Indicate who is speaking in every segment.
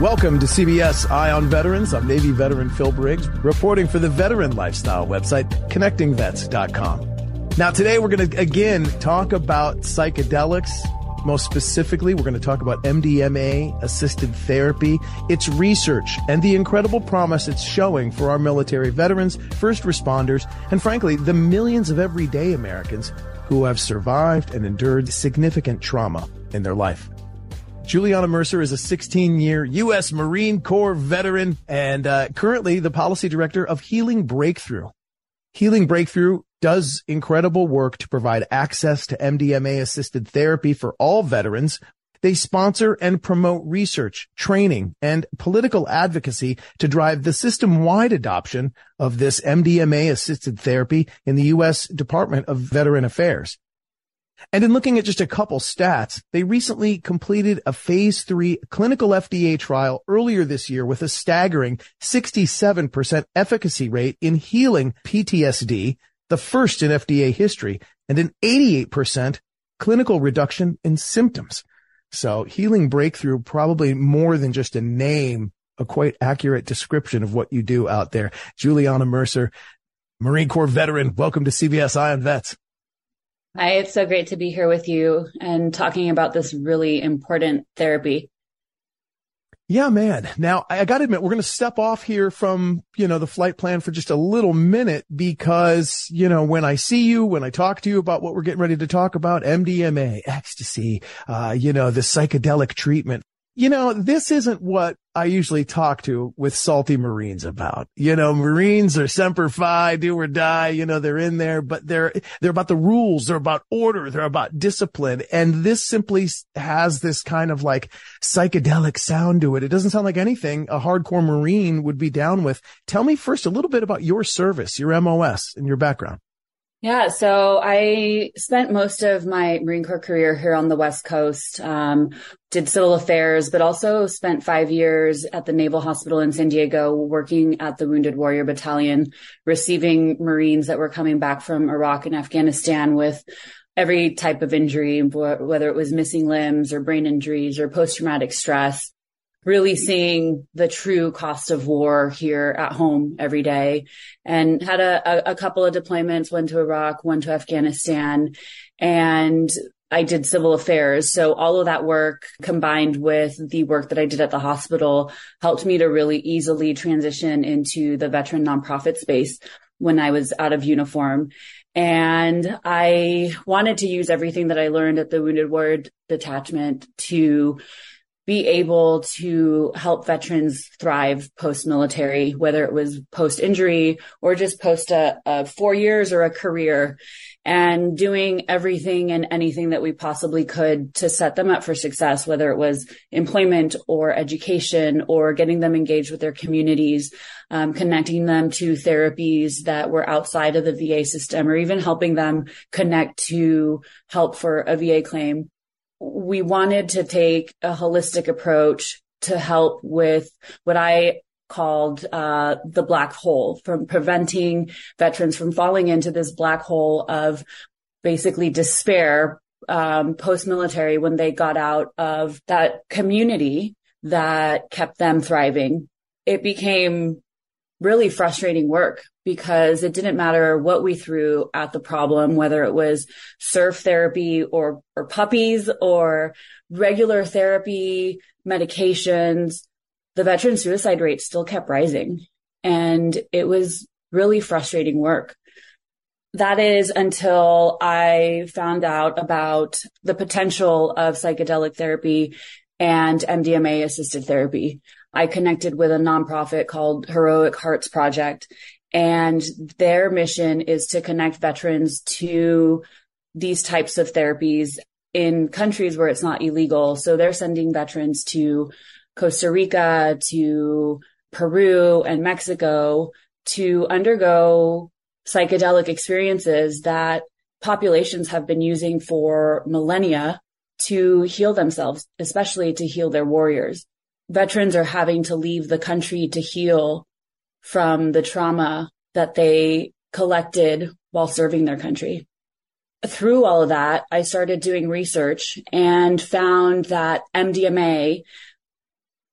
Speaker 1: Welcome to CBS Eye on Veterans. I'm Navy veteran Phil Briggs, reporting for the veteran lifestyle website, connectingvets.com. Now, today we're going to again talk about psychedelics. Most specifically, we're going to talk about MDMA assisted therapy, its research, and the incredible promise it's showing for our military veterans, first responders, and frankly, the millions of everyday Americans who have survived and endured significant trauma in their life. Juliana Mercer is a 16 year U.S. Marine Corps veteran and uh, currently the policy director of Healing Breakthrough. Healing Breakthrough does incredible work to provide access to MDMA assisted therapy for all veterans. They sponsor and promote research, training, and political advocacy to drive the system wide adoption of this MDMA assisted therapy in the U.S. Department of Veteran Affairs. And in looking at just a couple stats, they recently completed a phase three clinical FDA trial earlier this year with a staggering 67% efficacy rate in healing PTSD, the first in FDA history, and an 88% clinical reduction in symptoms. So healing breakthrough, probably more than just a name, a quite accurate description of what you do out there. Juliana Mercer, Marine Corps veteran. Welcome to CBS Eye on Vets.
Speaker 2: Hi, it's so great to be here with you and talking about this really important therapy.
Speaker 1: Yeah, man. Now I got to admit, we're going to step off here from, you know, the flight plan for just a little minute because, you know, when I see you, when I talk to you about what we're getting ready to talk about, MDMA, ecstasy, uh, you know, the psychedelic treatment, you know, this isn't what I usually talk to with salty Marines about. You know, Marines are semper fi, do or die. You know, they're in there, but they're, they're about the rules. They're about order. They're about discipline. And this simply has this kind of like psychedelic sound to it. It doesn't sound like anything a hardcore Marine would be down with. Tell me first a little bit about your service, your MOS and your background.
Speaker 2: Yeah, so I spent most of my Marine Corps career here on the West Coast, um, did civil affairs, but also spent five years at the Naval Hospital in San Diego working at the Wounded Warrior Battalion, receiving Marines that were coming back from Iraq and Afghanistan with every type of injury, whether it was missing limbs or brain injuries or post traumatic stress really seeing the true cost of war here at home every day and had a, a, a couple of deployments, one to Iraq, one to Afghanistan. And I did civil affairs. So all of that work combined with the work that I did at the hospital helped me to really easily transition into the veteran nonprofit space when I was out of uniform. And I wanted to use everything that I learned at the Wounded Warrior Detachment to be able to help veterans thrive post military, whether it was post injury or just post a, a, four years or a career and doing everything and anything that we possibly could to set them up for success, whether it was employment or education or getting them engaged with their communities, um, connecting them to therapies that were outside of the VA system or even helping them connect to help for a VA claim we wanted to take a holistic approach to help with what I called uh, the black hole from preventing veterans from falling into this black hole of basically despair um, post-military when they got out of that community that kept them thriving. It became really frustrating work because it didn't matter what we threw at the problem, whether it was surf therapy or, or puppies or regular therapy, medications, the veteran suicide rate still kept rising. And it was really frustrating work. That is until I found out about the potential of psychedelic therapy and MDMA assisted therapy. I connected with a nonprofit called Heroic Hearts Project and their mission is to connect veterans to these types of therapies in countries where it's not illegal. So they're sending veterans to Costa Rica, to Peru and Mexico to undergo psychedelic experiences that populations have been using for millennia to heal themselves, especially to heal their warriors. Veterans are having to leave the country to heal from the trauma that they collected while serving their country. Through all of that, I started doing research and found that MDMA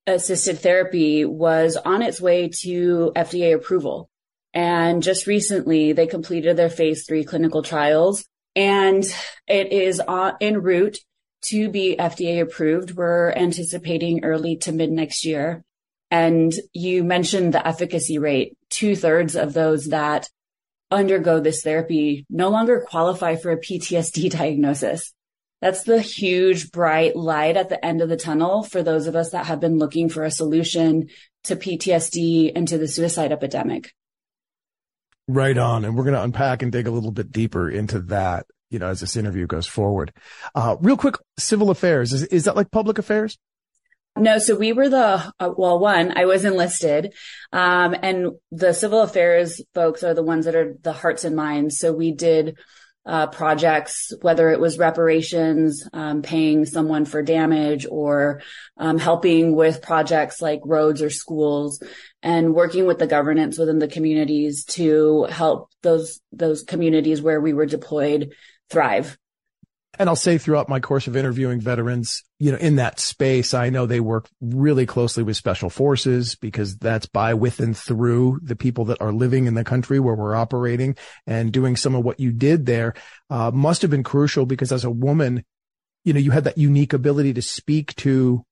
Speaker 2: assisted therapy was on its way to FDA approval. And just recently they completed their phase three clinical trials and it is en route to be FDA approved. We're anticipating early to mid next year. And you mentioned the efficacy rate. Two thirds of those that undergo this therapy no longer qualify for a PTSD diagnosis. That's the huge bright light at the end of the tunnel for those of us that have been looking for a solution to PTSD and to the suicide epidemic.
Speaker 1: Right on. And we're going to unpack and dig a little bit deeper into that, you know, as this interview goes forward. Uh, real quick, civil affairs. Is, is that like public affairs?
Speaker 2: No, so we were the uh, well, one I was enlisted, um, and the civil affairs folks are the ones that are the hearts and minds. So we did uh, projects, whether it was reparations, um, paying someone for damage, or um, helping with projects like roads or schools, and working with the governance within the communities to help those those communities where we were deployed thrive.
Speaker 1: And I'll say throughout my course of interviewing veterans, you know, in that space, I know they work really closely with special forces because that's by, with, and through the people that are living in the country where we're operating and doing some of what you did there, uh, must have been crucial because as a woman, you know, you had that unique ability to speak to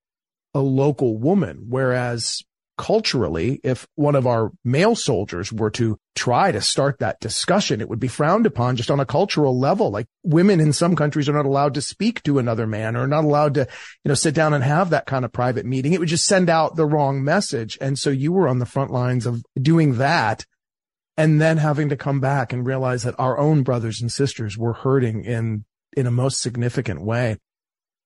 Speaker 1: a local woman, whereas culturally, if one of our male soldiers were to try to start that discussion, it would be frowned upon just on a cultural level. Like women in some countries are not allowed to speak to another man or not allowed to, you know, sit down and have that kind of private meeting. It would just send out the wrong message. And so you were on the front lines of doing that and then having to come back and realize that our own brothers and sisters were hurting in, in a most significant way.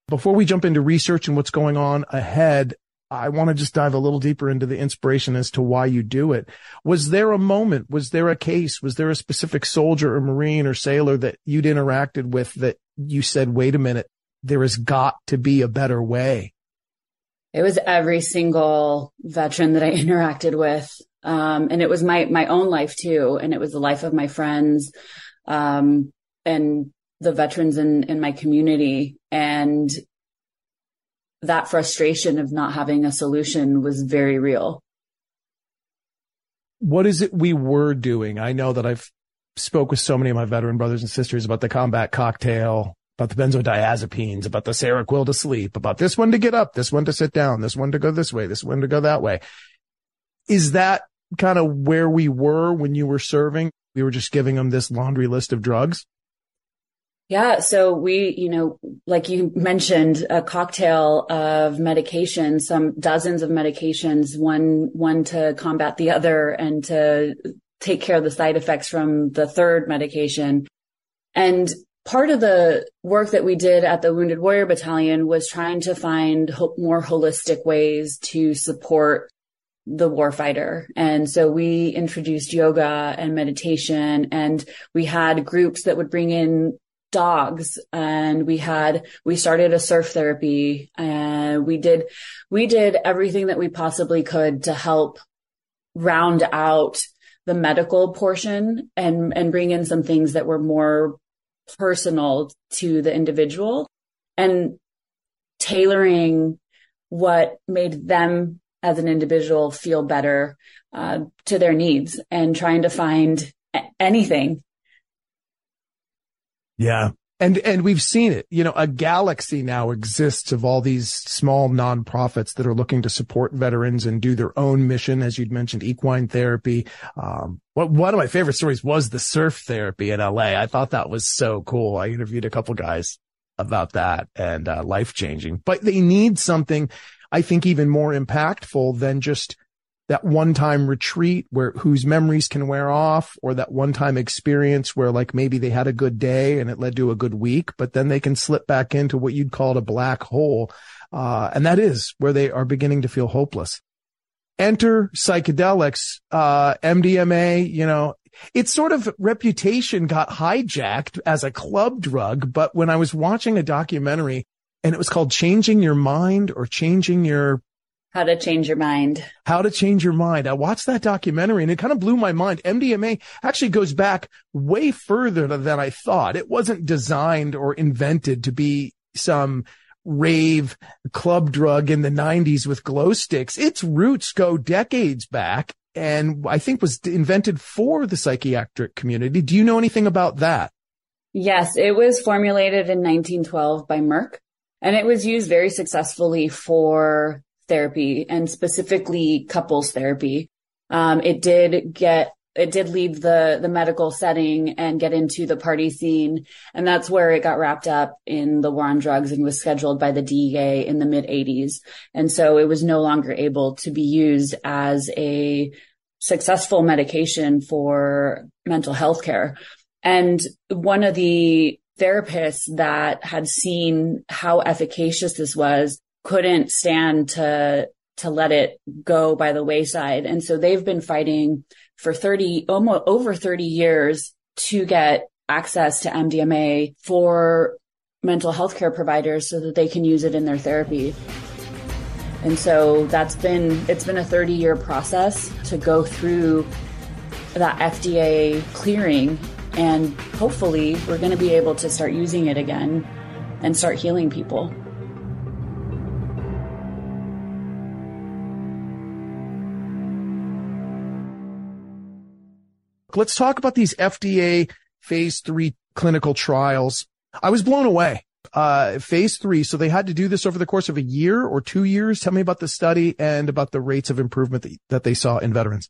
Speaker 1: Before we jump into research and what's going on ahead, I want to just dive a little deeper into the inspiration as to why you do it. Was there a moment? Was there a case? Was there a specific soldier or Marine or sailor that you'd interacted with that you said, wait a minute, there has got to be a better way?
Speaker 2: It was every single veteran that I interacted with. Um, and it was my, my own life too. And it was the life of my friends, um, and the veterans in, in my community. And that frustration of not having a solution was very real.
Speaker 1: What is it we were doing? I know that I've spoke with so many of my veteran brothers and sisters about the combat cocktail, about the benzodiazepines, about the Seroquel to sleep, about this one to get up, this one to sit down, this one to go this way, this one to go that way. Is that kind of where we were when you were serving? We were just giving them this laundry list of drugs.
Speaker 2: Yeah. So we, you know, like you mentioned, a cocktail of medications, some dozens of medications, one, one to combat the other and to take care of the side effects from the third medication. And part of the work that we did at the Wounded Warrior Battalion was trying to find ho- more holistic ways to support the warfighter. And so we introduced yoga and meditation and we had groups that would bring in dogs and we had we started a surf therapy and we did we did everything that we possibly could to help round out the medical portion and and bring in some things that were more personal to the individual and tailoring what made them as an individual feel better uh, to their needs and trying to find anything
Speaker 1: yeah. And, and we've seen it, you know, a galaxy now exists of all these small nonprofits that are looking to support veterans and do their own mission. As you'd mentioned, equine therapy. Um, one of my favorite stories was the surf therapy in LA. I thought that was so cool. I interviewed a couple guys about that and, uh, life changing, but they need something, I think, even more impactful than just that one time retreat where whose memories can wear off or that one time experience where like maybe they had a good day and it led to a good week, but then they can slip back into what you'd call a black hole. Uh, and that is where they are beginning to feel hopeless. Enter psychedelics, uh, MDMA, you know, its sort of reputation got hijacked as a club drug. But when I was watching a documentary and it was called changing your mind or changing your
Speaker 2: how to Change Your Mind.
Speaker 1: How to Change Your Mind. I watched that documentary and it kind of blew my mind. MDMA actually goes back way further than I thought. It wasn't designed or invented to be some rave club drug in the 90s with glow sticks. Its roots go decades back and I think was invented for the psychiatric community. Do you know anything about that?
Speaker 2: Yes, it was formulated in 1912 by Merck and it was used very successfully for therapy and specifically couples therapy. Um, it did get it did leave the the medical setting and get into the party scene. And that's where it got wrapped up in the war on drugs and was scheduled by the DEA in the mid 80s and so it was no longer able to be used as a successful medication for mental health care. And one of the therapists that had seen how efficacious this was couldn't stand to to let it go by the wayside. And so they've been fighting for 30, almost over 30 years to get access to MDMA for mental health care providers so that they can use it in their therapy. And so that's been, it's been a 30 year process to go through that FDA clearing. And hopefully we're going to be able to start using it again and start healing people.
Speaker 1: Let's talk about these FDA phase three clinical trials. I was blown away. Uh, phase three. So they had to do this over the course of a year or two years. Tell me about the study and about the rates of improvement that, that they saw in veterans.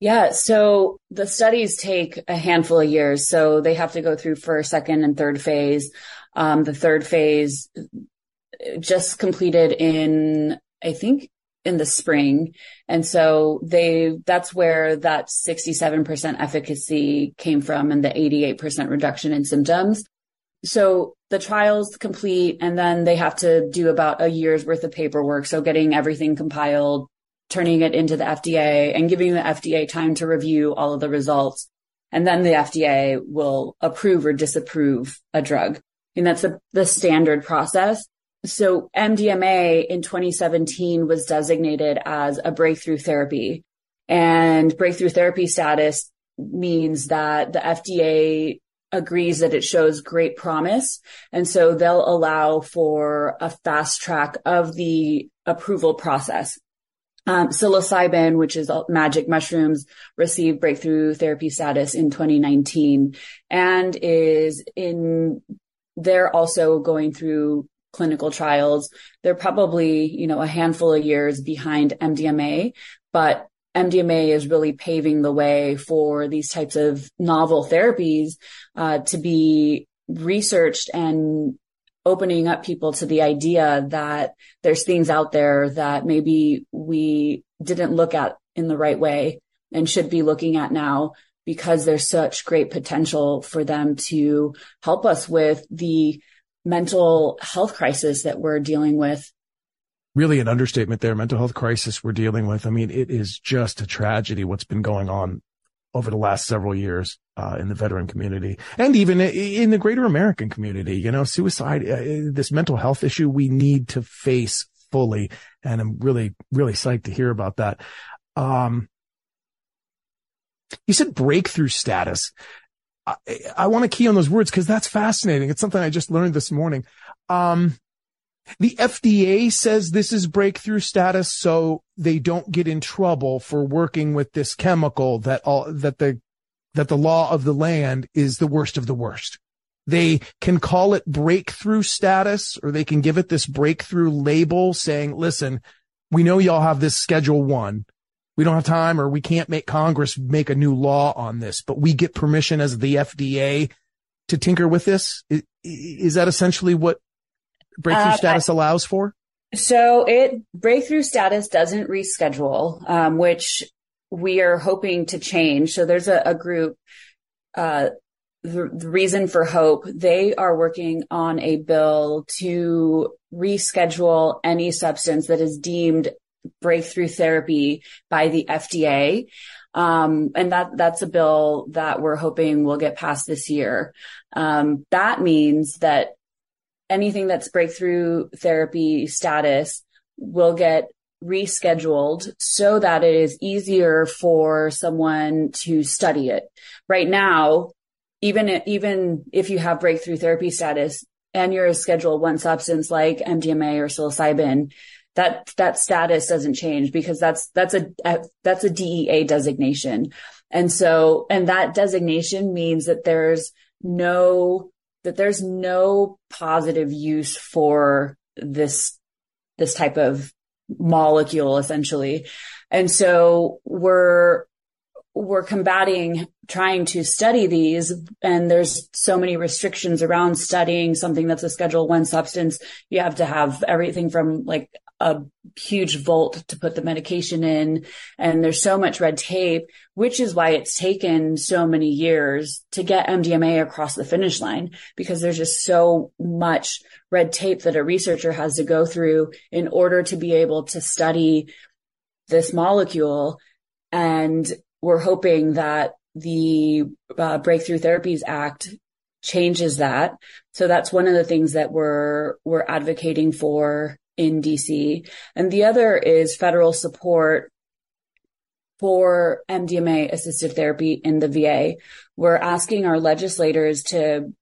Speaker 2: Yeah. So the studies take a handful of years. So they have to go through first, second, and third phase. Um, the third phase just completed in, I think, in the spring. And so they, that's where that 67% efficacy came from and the 88% reduction in symptoms. So the trials complete and then they have to do about a year's worth of paperwork. So getting everything compiled, turning it into the FDA and giving the FDA time to review all of the results. And then the FDA will approve or disapprove a drug. And that's the, the standard process. So MDMA in 2017 was designated as a breakthrough therapy and breakthrough therapy status means that the FDA agrees that it shows great promise. And so they'll allow for a fast track of the approval process. Um, psilocybin, which is magic mushrooms, received breakthrough therapy status in 2019 and is in, they're also going through clinical trials. They're probably, you know, a handful of years behind MDMA, but MDMA is really paving the way for these types of novel therapies uh, to be researched and opening up people to the idea that there's things out there that maybe we didn't look at in the right way and should be looking at now because there's such great potential for them to help us with the mental health crisis that we're dealing with.
Speaker 1: Really an understatement there. Mental health crisis we're dealing with. I mean, it is just a tragedy what's been going on over the last several years uh, in the veteran community and even in the greater American community. You know, suicide, uh, this mental health issue we need to face fully. And I'm really, really psyched to hear about that. Um, you said breakthrough status. I, I want to key on those words because that's fascinating. It's something I just learned this morning. Um, the FDA says this is breakthrough status, so they don't get in trouble for working with this chemical that all, that the, that the law of the land is the worst of the worst. They can call it breakthrough status or they can give it this breakthrough label saying, listen, we know y'all have this schedule one. We don't have time or we can't make Congress make a new law on this, but we get permission as the FDA to tinker with this. Is, is that essentially what breakthrough uh, status allows for?
Speaker 2: So it breakthrough status doesn't reschedule, um, which we are hoping to change. So there's a, a group, uh, the, the, reason for hope, they are working on a bill to reschedule any substance that is deemed breakthrough therapy by the FDA. Um, and that, that's a bill that we're hoping will get passed this year. Um, that means that anything that's breakthrough therapy status will get rescheduled so that it is easier for someone to study it. Right now, even even if you have breakthrough therapy status and you're a schedule one substance like MDMA or psilocybin, that that status doesn't change because that's that's a, that's a DEA designation. And so and that designation means that there's no that there's no positive use for this this type of molecule essentially. And so we're we're combating trying to study these and there's so many restrictions around studying something that's a schedule one substance you have to have everything from like a huge vault to put the medication in and there's so much red tape which is why it's taken so many years to get MDMA across the finish line because there's just so much red tape that a researcher has to go through in order to be able to study this molecule and we're hoping that the uh, Breakthrough Therapies Act changes that. So that's one of the things that we're we're advocating for in DC. And the other is federal support for MDMA assisted therapy in the VA. We're asking our legislators to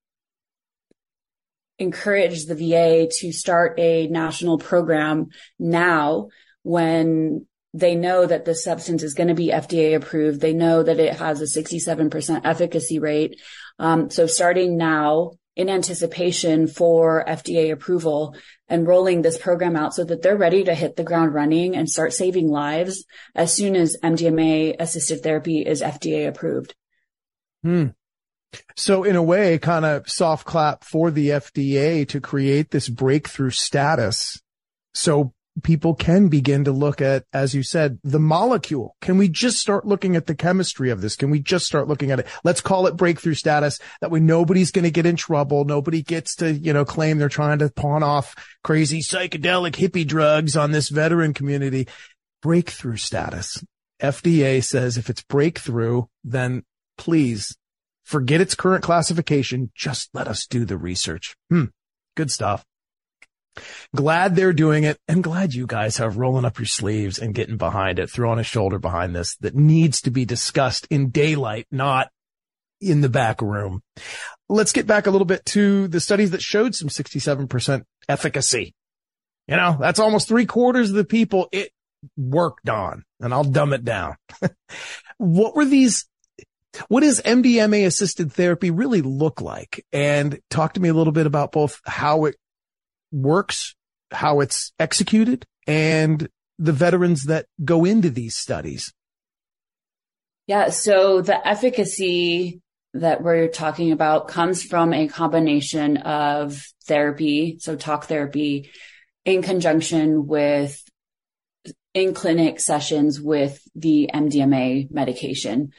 Speaker 2: encourage the VA to start a national program now when they know that the substance is going to be FDA approved. They know that it has a 67% efficacy rate. Um, so starting now in anticipation for FDA approval and rolling this program out so that they're ready to hit the ground running and start saving lives as soon as MDMA assisted therapy is FDA approved.
Speaker 1: Hmm. So in a way, kind of soft clap for the FDA to create this breakthrough status. So people can begin to look at, as you said, the molecule. Can we just start looking at the chemistry of this? Can we just start looking at it? Let's call it breakthrough status. That way nobody's going to get in trouble. Nobody gets to, you know, claim they're trying to pawn off crazy psychedelic hippie drugs on this veteran community. Breakthrough status. FDA says if it's breakthrough, then please forget its current classification. Just let us do the research. Hmm. Good stuff. Glad they're doing it and glad you guys have rolling up your sleeves and getting behind it, throwing a shoulder behind this that needs to be discussed in daylight, not in the back room. Let's get back a little bit to the studies that showed some 67% efficacy. You know, that's almost three quarters of the people it worked on and I'll dumb it down. what were these what does MDMA assisted therapy really look like? And talk to me a little bit about both how it works, how it's executed, and the veterans that go into these studies?
Speaker 2: Yeah. So the efficacy that we're talking about comes from a combination of therapy, so talk therapy, in conjunction with in clinic sessions with the MDMA medication.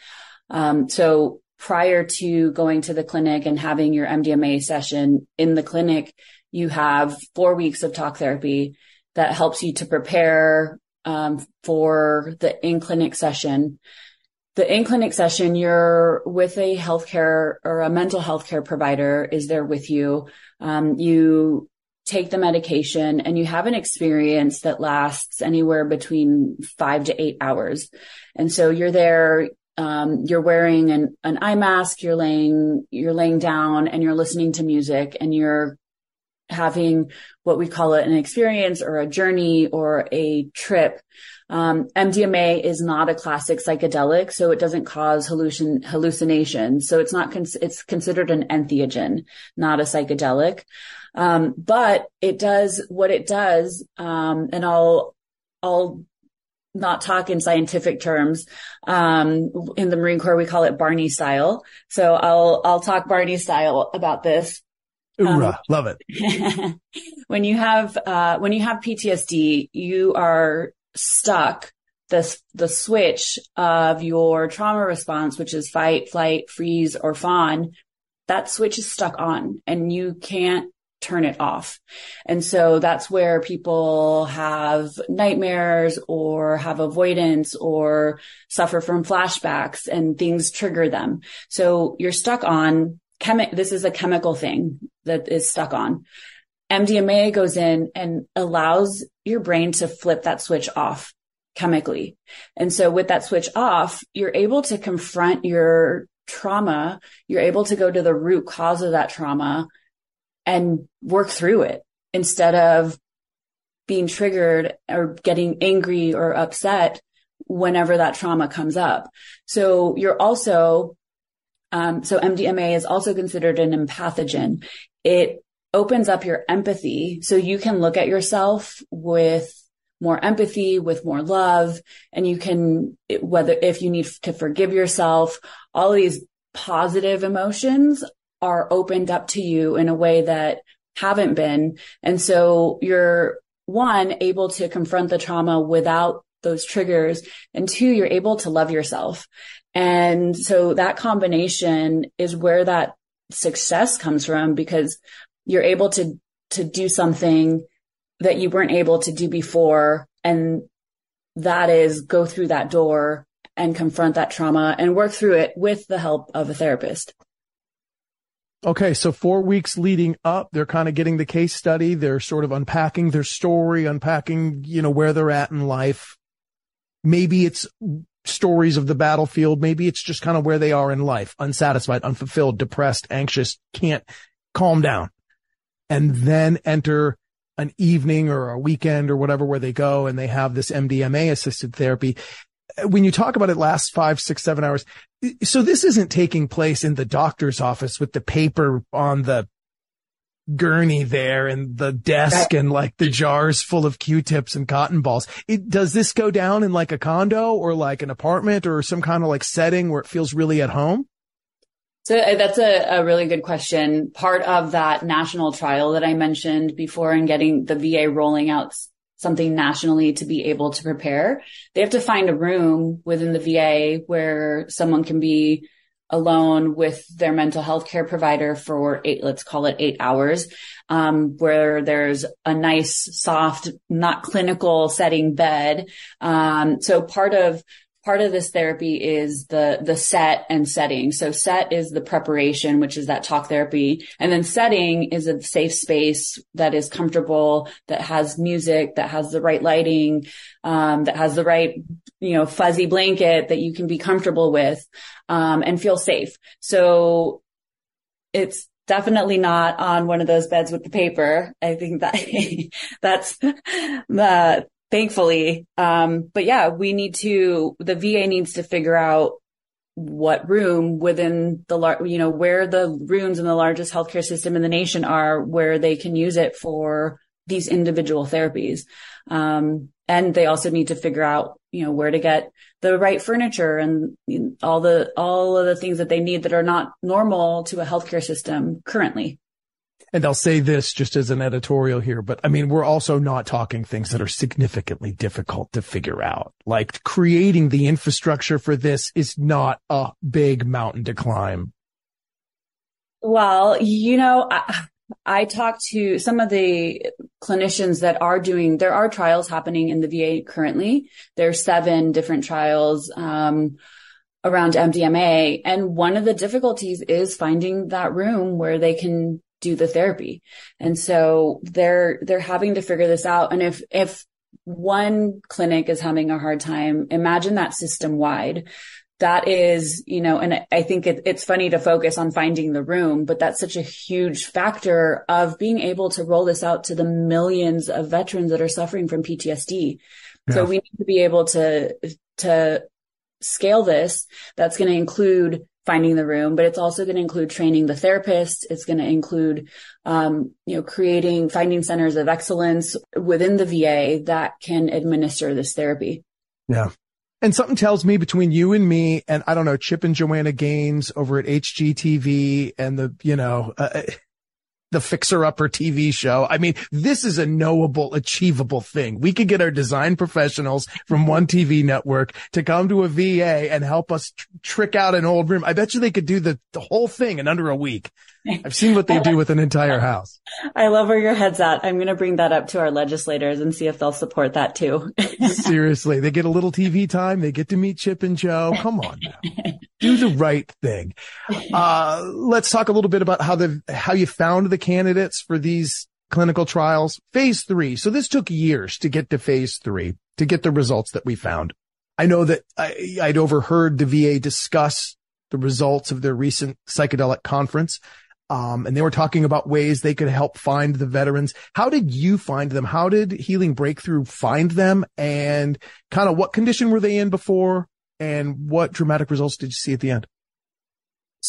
Speaker 2: Um, so prior to going to the clinic and having your MDMA session in the clinic, you have four weeks of talk therapy that helps you to prepare um, for the in clinic session. The in clinic session, you're with a healthcare or a mental health care provider is there with you. Um, you take the medication and you have an experience that lasts anywhere between five to eight hours. And so you're there, um, you're wearing an, an eye mask, you're laying, you're laying down and you're listening to music and you're having what we call it an experience or a journey or a trip. Um, MDMA is not a classic psychedelic, so it doesn't cause hallucin- hallucinations. So it's not, cons- it's considered an entheogen, not a psychedelic. Um, but it does what it does. Um, and I'll, I'll not talk in scientific terms. Um, in the Marine Corps, we call it Barney style. So I'll, I'll talk Barney style about this.
Speaker 1: Hoorah, um, love it.
Speaker 2: when you have, uh, when you have PTSD, you are stuck the, the switch of your trauma response, which is fight, flight, freeze, or fawn. That switch is stuck on and you can't turn it off. And so that's where people have nightmares or have avoidance or suffer from flashbacks and things trigger them. So you're stuck on chemi- this is a chemical thing that is stuck on. MDMA goes in and allows your brain to flip that switch off chemically. And so with that switch off, you're able to confront your trauma. You're able to go to the root cause of that trauma and work through it instead of being triggered or getting angry or upset whenever that trauma comes up. So you're also, um, so MDMA is also considered an empathogen. It opens up your empathy so you can look at yourself with more empathy, with more love, and you can, whether if you need to forgive yourself, all these positive emotions are opened up to you in a way that haven't been. And so you're one, able to confront the trauma without those triggers. And two, you're able to love yourself. And so that combination is where that success comes from because you're able to, to do something that you weren't able to do before. And that is go through that door and confront that trauma and work through it with the help of a therapist.
Speaker 1: Okay, so four weeks leading up, they're kind of getting the case study. They're sort of unpacking their story, unpacking, you know, where they're at in life. Maybe it's stories of the battlefield. Maybe it's just kind of where they are in life, unsatisfied, unfulfilled, depressed, anxious, can't calm down. And then enter an evening or a weekend or whatever where they go and they have this MDMA assisted therapy when you talk about it lasts five, six, seven hours. So this isn't taking place in the doctor's office with the paper on the gurney there and the desk and like the jars full of Q-tips and cotton balls. It, does this go down in like a condo or like an apartment or some kind of like setting where it feels really at home?
Speaker 2: So uh, that's a, a really good question. Part of that national trial that I mentioned before and getting the VA rolling out something nationally to be able to prepare. They have to find a room within the VA where someone can be alone with their mental health care provider for eight, let's call it eight hours, um, where there's a nice, soft, not clinical setting bed. Um, so part of part of this therapy is the the set and setting. So set is the preparation, which is that talk therapy, and then setting is a safe space that is comfortable, that has music, that has the right lighting, um, that has the right you know fuzzy blanket that you can be comfortable with um, and feel safe. So it's definitely not on one of those beds with the paper. I think that that's the thankfully. Um, but yeah, we need to, the VA needs to figure out what room within the, large, you know, where the rooms in the largest healthcare system in the nation are, where they can use it for these individual therapies. Um, and they also need to figure out, you know, where to get the right furniture and all the, all of the things that they need that are not normal to a healthcare system currently.
Speaker 1: And I'll say this just as an editorial here, but I mean, we're also not talking things that are significantly difficult to figure out. Like creating the infrastructure for this is not a big mountain to climb.
Speaker 2: Well, you know, I, I talked to some of the clinicians that are doing, there are trials happening in the VA currently. There are seven different trials, um, around MDMA. And one of the difficulties is finding that room where they can do the therapy. And so they're, they're having to figure this out. And if, if one clinic is having a hard time, imagine that system wide. That is, you know, and I think it, it's funny to focus on finding the room, but that's such a huge factor of being able to roll this out to the millions of veterans that are suffering from PTSD. Yeah. So we need to be able to, to scale this. That's going to include finding the room, but it's also going to include training the therapist. It's going to include, um, you know, creating, finding centers of excellence within the VA that can administer this therapy.
Speaker 1: Yeah. And something tells me between you and me and I don't know, Chip and Joanna Gaines over at HGTV and the, you know, uh, the fixer upper TV show. I mean, this is a knowable, achievable thing. We could get our design professionals from one TV network to come to a VA and help us tr- trick out an old room. I bet you they could do the, the whole thing in under a week. I've seen what they do with an entire house.
Speaker 2: I love where your head's at. I'm going to bring that up to our legislators and see if they'll support that too.
Speaker 1: Seriously, they get a little TV time. They get to meet Chip and Jo. Come on now. Do the right thing. Uh, let's talk a little bit about how the, how you found the candidates for these clinical trials. Phase three. So this took years to get to phase three, to get the results that we found. I know that I, I'd overheard the VA discuss the results of their recent psychedelic conference. Um, and they were talking about ways they could help find the veterans. How did you find them? How did Healing Breakthrough find them? And kind of what condition were they in before? And what dramatic results did you see at the end?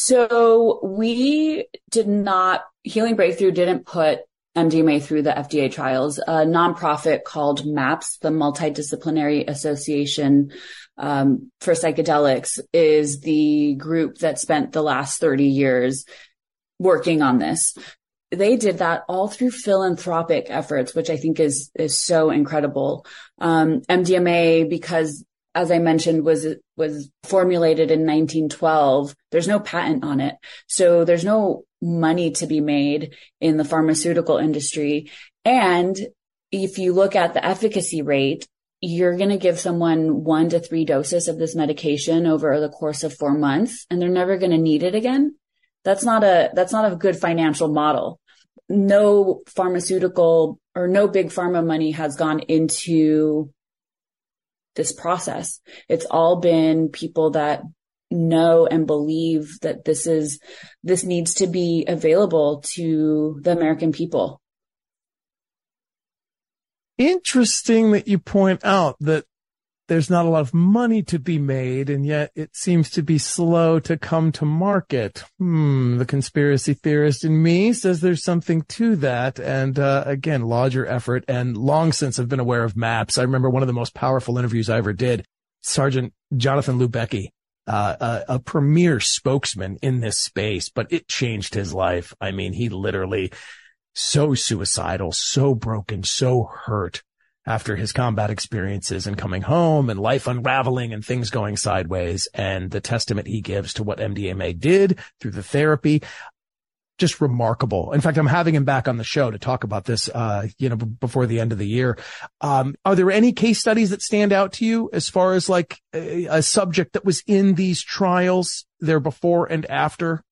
Speaker 2: So we did not, Healing Breakthrough didn't put MDMA through the FDA trials. A nonprofit called MAPS, the Multidisciplinary Association um, for Psychedelics, is the group that spent the last 30 years working on this. They did that all through philanthropic efforts, which I think is, is so incredible. Um, MDMA, because as I mentioned, was, was formulated in 1912. There's no patent on it. So there's no money to be made in the pharmaceutical industry. And if you look at the efficacy rate, you're going to give someone one to three doses of this medication over the course of four months, and they're never going to need it again. That's not a, that's not a good financial model. No pharmaceutical or no big pharma money has gone into this process. It's all been people that know and believe that this is, this needs to be available to the American people.
Speaker 1: Interesting that you point out that there's not a lot of money to be made, and yet it seems to be slow to come to market. Hmm, the conspiracy theorist in me says there's something to that. And uh, again, larger effort, and long since I've been aware of maps. I remember one of the most powerful interviews I ever did. Sergeant Jonathan Lubecky, uh, a, a premier spokesman in this space, but it changed his life. I mean, he literally so suicidal, so broken, so hurt after his combat experiences and coming home and life unraveling and things going sideways and the testament he gives to what MDMA did through the therapy. Just remarkable. In fact, I'm having him back on the show to talk about this, uh, you know, b- before the end of the year. Um, are there any case studies that stand out to you as far as like a, a subject that was in these trials there before and after?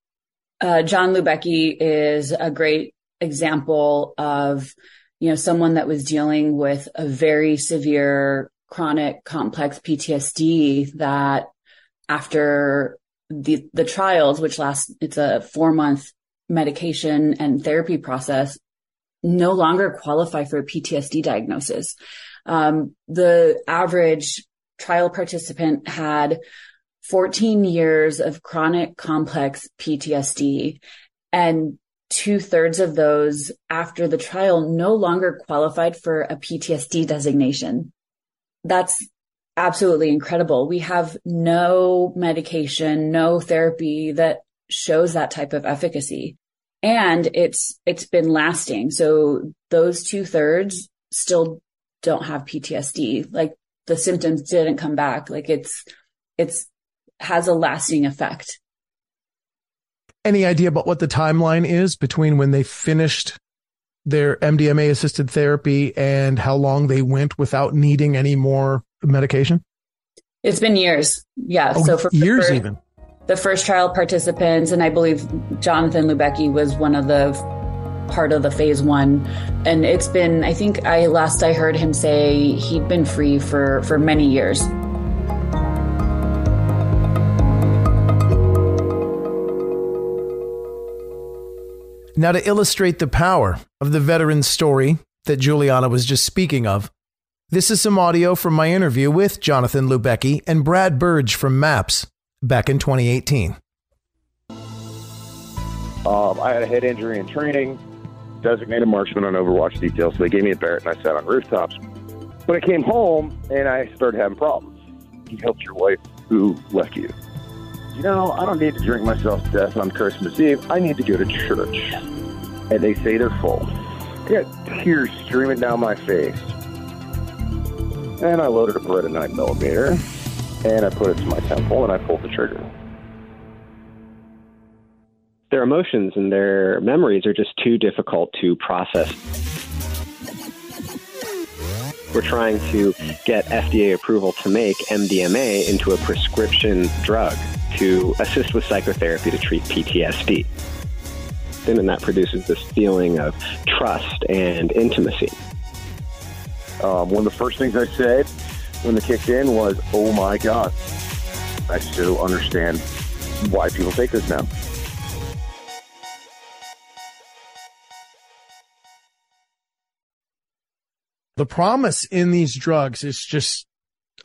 Speaker 2: Uh, John Lubecky is a great example of you know, someone that was dealing with a very severe chronic complex PTSD that after the, the trials, which last, it's a four month medication and therapy process, no longer qualify for a PTSD diagnosis. Um, the average trial participant had 14 years of chronic complex PTSD and two thirds of those after the trial no longer qualified for a PTSD designation. That's absolutely incredible. We have no medication, no therapy that shows that type of efficacy. And it's, it's been lasting. So those two thirds still don't have PTSD. Like the symptoms didn't come back. Like it's, it's has a lasting effect.
Speaker 1: Any idea about what the timeline is between when they finished their MDMA assisted therapy and how long they went without needing any more medication?
Speaker 2: It's been years. Yeah.
Speaker 1: Oh,
Speaker 2: so for
Speaker 1: years
Speaker 2: first,
Speaker 1: even.
Speaker 2: The first trial participants, and I believe Jonathan Lubecky was one of the part of the phase one. And it's been, I think I last I heard him say he'd been free for, for many years.
Speaker 1: Now, to illustrate the power of the veteran's story that Juliana was just speaking of, this is some audio from my interview with Jonathan Lubecky and Brad Burge from MAPS back in 2018.
Speaker 3: Um, I had a head injury in training, designated marksman on Overwatch detail, so they gave me a Barrett and I sat on rooftops. When I came home and I started having problems, you helped your wife who left you. You know, I don't need to drink myself to death on Christmas Eve. I need to go to church. And they say they're full. I got tears streaming down my face. And I loaded a Beretta 9 millimeter, and I put it to my temple, and I pulled the trigger.
Speaker 4: Their emotions and their memories are just too difficult to process. We're trying to get FDA approval to make MDMA into a prescription drug to assist with psychotherapy to treat PTSD. And that produces this feeling of trust and intimacy.
Speaker 3: Um, one of the first things I said when they kicked in was, "Oh my God, I still understand why people take this now."
Speaker 1: The promise in these drugs is just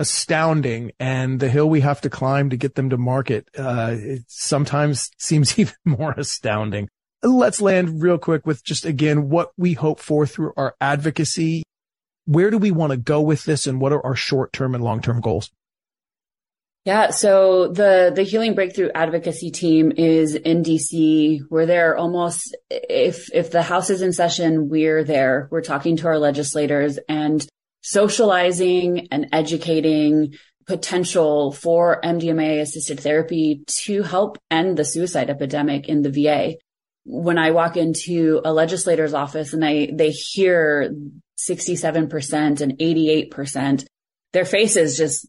Speaker 1: astounding and the hill we have to climb to get them to market uh, it sometimes seems even more astounding let's land real quick with just again what we hope for through our advocacy where do we want to go with this and what are our short-term and long-term goals
Speaker 2: yeah, so the the Healing Breakthrough Advocacy team is in DC. We're there almost if if the House is in session, we're there. We're talking to our legislators and socializing and educating potential for MDMA assisted therapy to help end the suicide epidemic in the VA. When I walk into a legislator's office and I they hear 67% and 88%, their faces just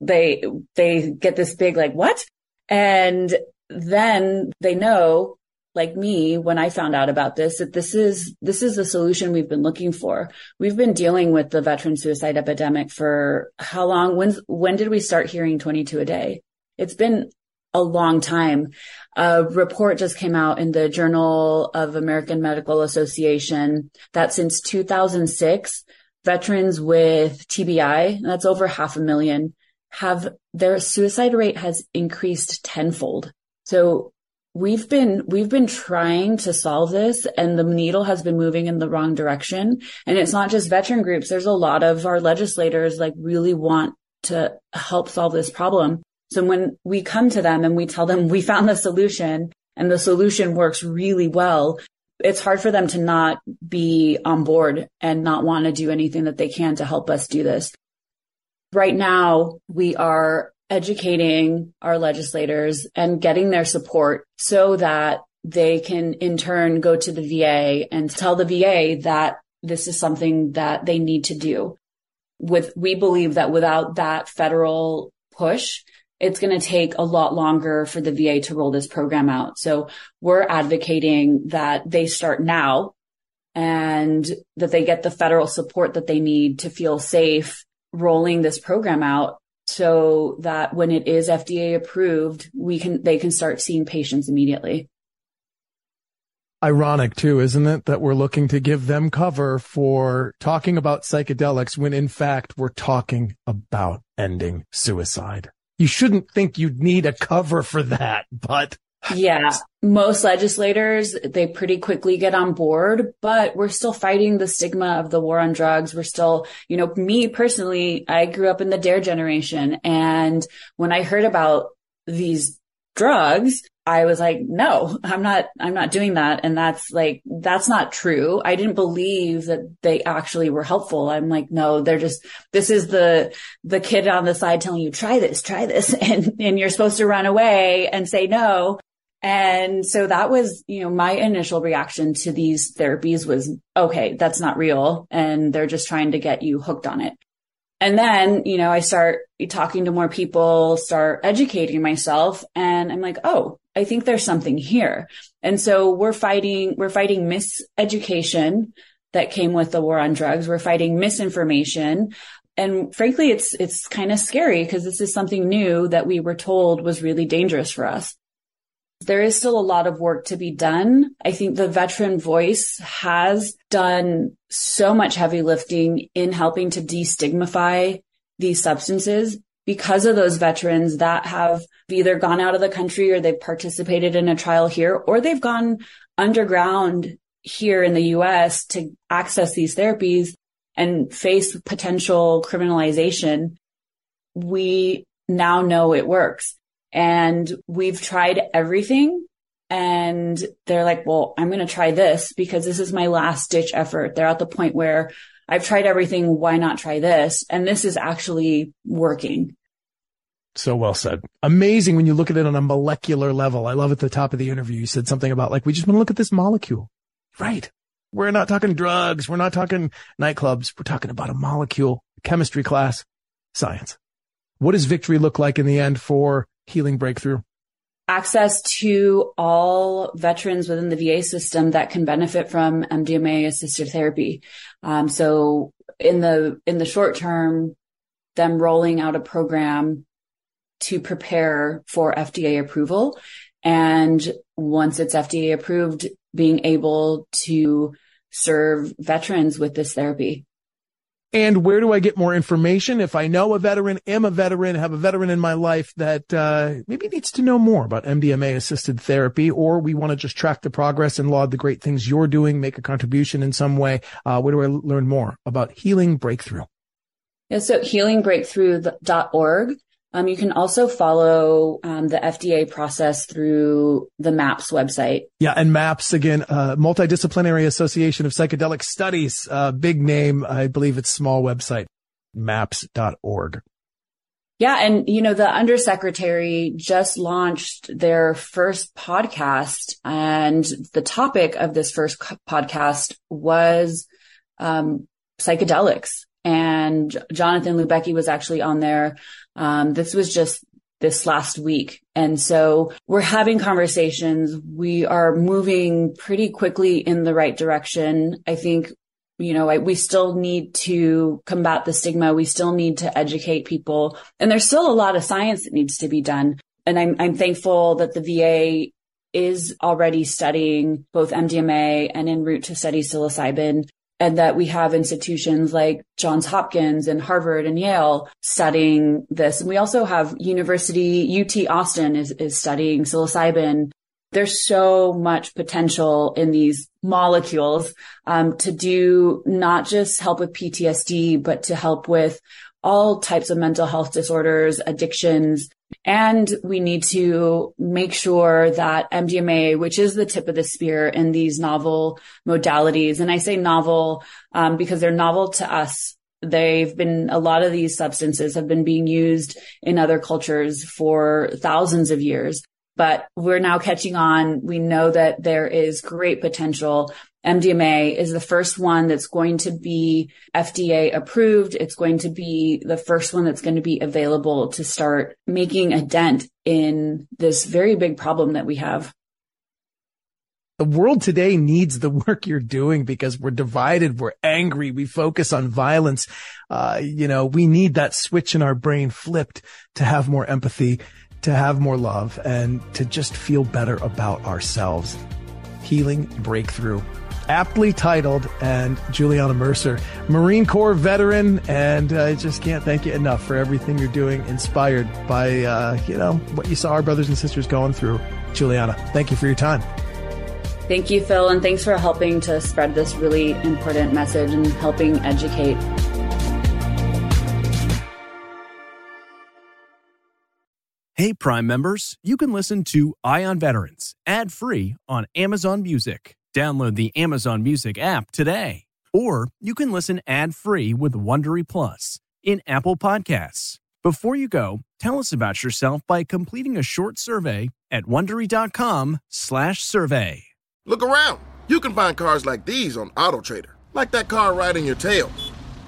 Speaker 2: they they get this big like what and then they know like me when i found out about this that this is this is the solution we've been looking for. We've been dealing with the veteran suicide epidemic for how long? When when did we start hearing 22 a day? It's been a long time. A report just came out in the journal of american medical association that since 2006 veterans with TBI, that's over half a million, have their suicide rate has increased tenfold. So we've been, we've been trying to solve this and the needle has been moving in the wrong direction. And it's not just veteran groups. There's a lot of our legislators like really want to help solve this problem. So when we come to them and we tell them we found the solution and the solution works really well, it's hard for them to not be on board and not want to do anything that they can to help us do this. Right now, we are educating our legislators and getting their support so that they can in turn go to the VA and tell the VA that this is something that they need to do. With, we believe that without that federal push, it's going to take a lot longer for the VA to roll this program out. So we're advocating that they start now and that they get the federal support that they need to feel safe rolling this program out so that when it is FDA approved, we can, they can start seeing patients immediately.
Speaker 1: Ironic too, isn't it? That we're looking to give them cover for talking about psychedelics when in fact we're talking about ending suicide you shouldn't think you'd need a cover for that, but
Speaker 2: Yeah. Most legislators, they pretty quickly get on board, but we're still fighting the stigma of the war on drugs. We're still, you know, me personally, I grew up in the DARE generation. And when I heard about these drugs, I was like, no, I'm not, I'm not doing that. And that's like, that's not true. I didn't believe that they actually were helpful. I'm like, no, they're just, this is the, the kid on the side telling you, try this, try this. And, and you're supposed to run away and say no. And so that was, you know, my initial reaction to these therapies was, okay, that's not real. And they're just trying to get you hooked on it. And then, you know, I start talking to more people, start educating myself and I'm like, oh, I think there's something here. And so we're fighting, we're fighting miseducation that came with the war on drugs. We're fighting misinformation. And frankly, it's, it's kind of scary because this is something new that we were told was really dangerous for us. There is still a lot of work to be done. I think the veteran voice has done so much heavy lifting in helping to destigmatize these substances because of those veterans that have either gone out of the country or they've participated in a trial here or they've gone underground here in the US to access these therapies and face potential criminalization. We now know it works. And we've tried everything and they're like, well, I'm going to try this because this is my last ditch effort. They're at the point where I've tried everything. Why not try this? And this is actually working.
Speaker 1: So well said. Amazing when you look at it on a molecular level. I love at the top of the interview, you said something about like, we just want to look at this molecule. Right. We're not talking drugs. We're not talking nightclubs. We're talking about a molecule, chemistry class, science. What does victory look like in the end for healing breakthrough?
Speaker 2: Access to all veterans within the VA system that can benefit from MDMA assisted therapy. Um, so in the, in the short term, them rolling out a program to prepare for FDA approval. And once it's FDA approved, being able to serve veterans with this therapy.
Speaker 1: And where do I get more information? If I know a veteran, am a veteran, have a veteran in my life that uh, maybe needs to know more about MDMA assisted therapy, or we want to just track the progress and laud the great things you're doing, make a contribution in some way, uh, where do I learn more about Healing Breakthrough?
Speaker 2: Yeah, so healingbreakthrough.org. Um, you can also follow um, the FDA process through the MAPS website.
Speaker 1: Yeah, and MAPS again, uh, Multidisciplinary Association of Psychedelic Studies, uh, big name. I believe it's small website, MAPS.org.
Speaker 2: Yeah, and you know the undersecretary just launched their first podcast, and the topic of this first podcast was um, psychedelics. And Jonathan Lubecky was actually on there um, this was just this last week. And so we're having conversations. We are moving pretty quickly in the right direction. I think, you know, I, we still need to combat the stigma. We still need to educate people. And there's still a lot of science that needs to be done. And I'm, I'm thankful that the VA is already studying both MDMA and en route to study psilocybin and that we have institutions like Johns Hopkins and Harvard and Yale studying this. And we also have University UT Austin is, is studying psilocybin. There's so much potential in these molecules um, to do not just help with PTSD, but to help with all types of mental health disorders, addictions, and we need to make sure that MDMA, which is the tip of the spear in these novel modalities, and I say novel um, because they're novel to us. They've been, a lot of these substances have been being used in other cultures for thousands of years, but we're now catching on. We know that there is great potential MDMA is the first one that's going to be FDA approved. It's going to be the first one that's going to be available to start making a dent in this very big problem that we have.
Speaker 1: The world today needs the work you're doing because we're divided. We're angry. We focus on violence. Uh, you know, we need that switch in our brain flipped to have more empathy, to have more love and to just feel better about ourselves. Healing breakthrough aptly titled, and Juliana Mercer, Marine Corps veteran, and I just can't thank you enough for everything you're doing, inspired by, uh, you know, what you saw our brothers and sisters going through. Juliana. Thank you for your time.
Speaker 2: Thank you, Phil, and thanks for helping to spread this really important message and helping educate.
Speaker 5: Hey, Prime members, you can listen to Eye on Veterans ad free on Amazon Music. Download the Amazon Music app today. Or you can listen ad free with Wondery Plus in Apple Podcasts. Before you go, tell us about yourself by completing a short survey at wondery.com/slash survey.
Speaker 6: Look around. You can find cars like these on AutoTrader, like that car riding your tail.